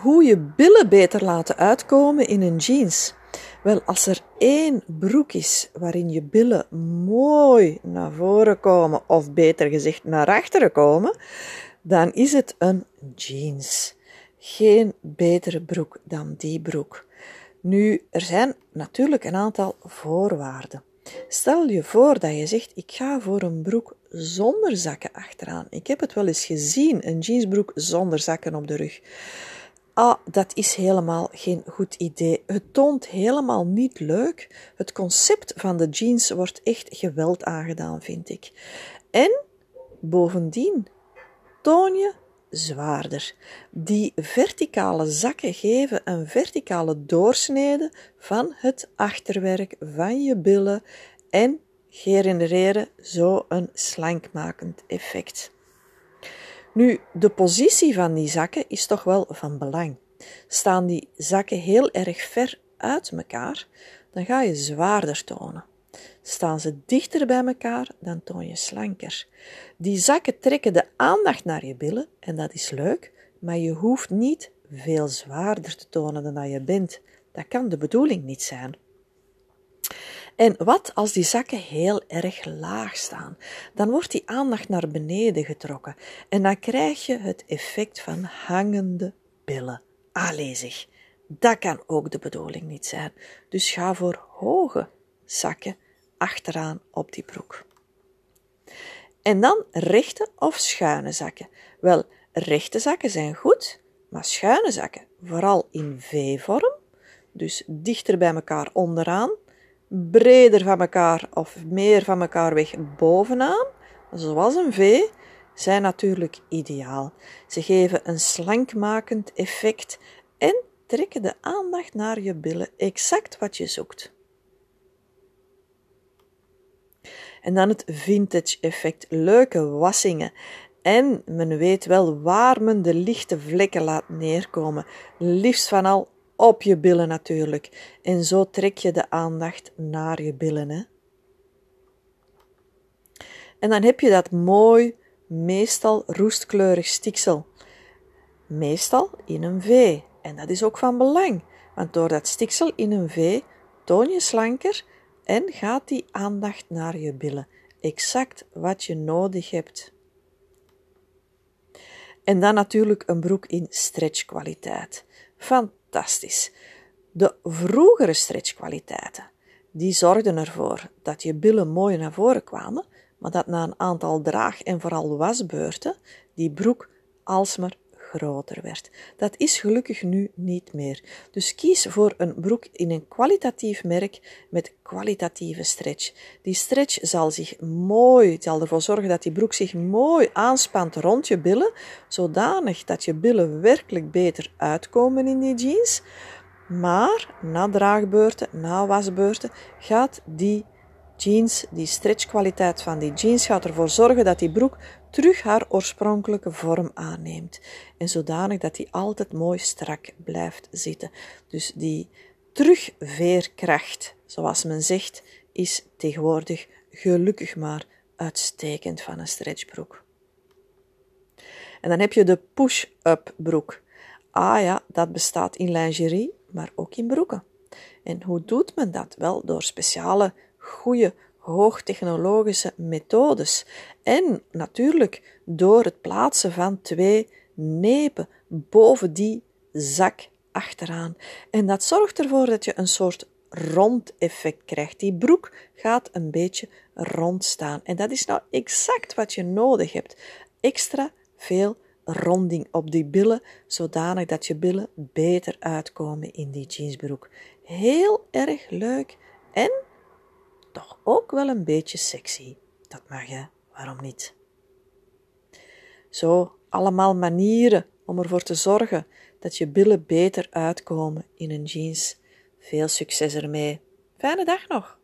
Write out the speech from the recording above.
hoe je billen beter laten uitkomen in een jeans. Wel, als er één broek is waarin je billen mooi naar voren komen, of beter gezegd naar achteren komen, dan is het een jeans. Geen betere broek dan die broek. Nu, er zijn natuurlijk een aantal voorwaarden. Stel je voor dat je zegt: Ik ga voor een broek zonder zakken achteraan. Ik heb het wel eens gezien, een jeansbroek zonder zakken op de rug. Ah, dat is helemaal geen goed idee. Het toont helemaal niet leuk. Het concept van de jeans wordt echt geweld aangedaan, vind ik. En bovendien toon je zwaarder. Die verticale zakken geven een verticale doorsnede van het achterwerk van je billen en genereren zo een slankmakend effect. Nu, de positie van die zakken is toch wel van belang. Staan die zakken heel erg ver uit elkaar, dan ga je zwaarder tonen. Staan ze dichter bij elkaar, dan toon je slanker. Die zakken trekken de aandacht naar je billen en dat is leuk, maar je hoeft niet veel zwaarder te tonen dan dat je bent. Dat kan de bedoeling niet zijn. En wat als die zakken heel erg laag staan? Dan wordt die aandacht naar beneden getrokken en dan krijg je het effect van hangende billen. Allee dat kan ook de bedoeling niet zijn. Dus ga voor hoge zakken achteraan op die broek. En dan rechte of schuine zakken. Wel, rechte zakken zijn goed, maar schuine zakken, vooral in V-vorm, dus dichter bij elkaar onderaan, breder van elkaar of meer van elkaar weg bovenaan, zoals een V, zijn natuurlijk ideaal. Ze geven een slankmakend effect en trekken de aandacht naar je billen, exact wat je zoekt. En dan het vintage effect, leuke wassingen. En men weet wel waar men de lichte vlekken laat neerkomen, liefst van al op je billen natuurlijk. En zo trek je de aandacht naar je billen. Hè? En dan heb je dat mooi, meestal roestkleurig stiksel. Meestal in een V. En dat is ook van belang, want door dat stiksel in een V toon je slanker en gaat die aandacht naar je billen. Exact wat je nodig hebt. En dan natuurlijk een broek in stretchkwaliteit. Fantastisch. De vroegere stretchkwaliteiten, die zorgden ervoor dat je billen mooi naar voren kwamen, maar dat na een aantal draag- en vooral wasbeurten die broek alsmaar groter werd. Dat is gelukkig nu niet meer. Dus kies voor een broek in een kwalitatief merk met kwalitatieve stretch. Die stretch zal zich mooi, zal ervoor zorgen dat die broek zich mooi aanspant rond je billen, zodanig dat je billen werkelijk beter uitkomen in die jeans. Maar na draagbeurten, na wasbeurten, gaat die jeans, die stretchkwaliteit van die jeans gaat ervoor zorgen dat die broek terug haar oorspronkelijke vorm aanneemt. En zodanig dat die altijd mooi strak blijft zitten. Dus die terugveerkracht, zoals men zegt, is tegenwoordig gelukkig maar uitstekend van een stretchbroek. En dan heb je de push-up broek. Ah ja, dat bestaat in lingerie, maar ook in broeken. En hoe doet men dat? Wel door speciale goede hoogtechnologische methodes. En natuurlijk door het plaatsen van twee nepen boven die zak achteraan. En dat zorgt ervoor dat je een soort rond effect krijgt. Die broek gaat een beetje rond staan. En dat is nou exact wat je nodig hebt. Extra veel ronding op die billen, zodanig dat je billen beter uitkomen in die jeansbroek. Heel erg leuk en toch ook wel een beetje sexy. Dat mag je, waarom niet? Zo, allemaal manieren om ervoor te zorgen dat je billen beter uitkomen in een jeans. Veel succes ermee. Fijne dag nog!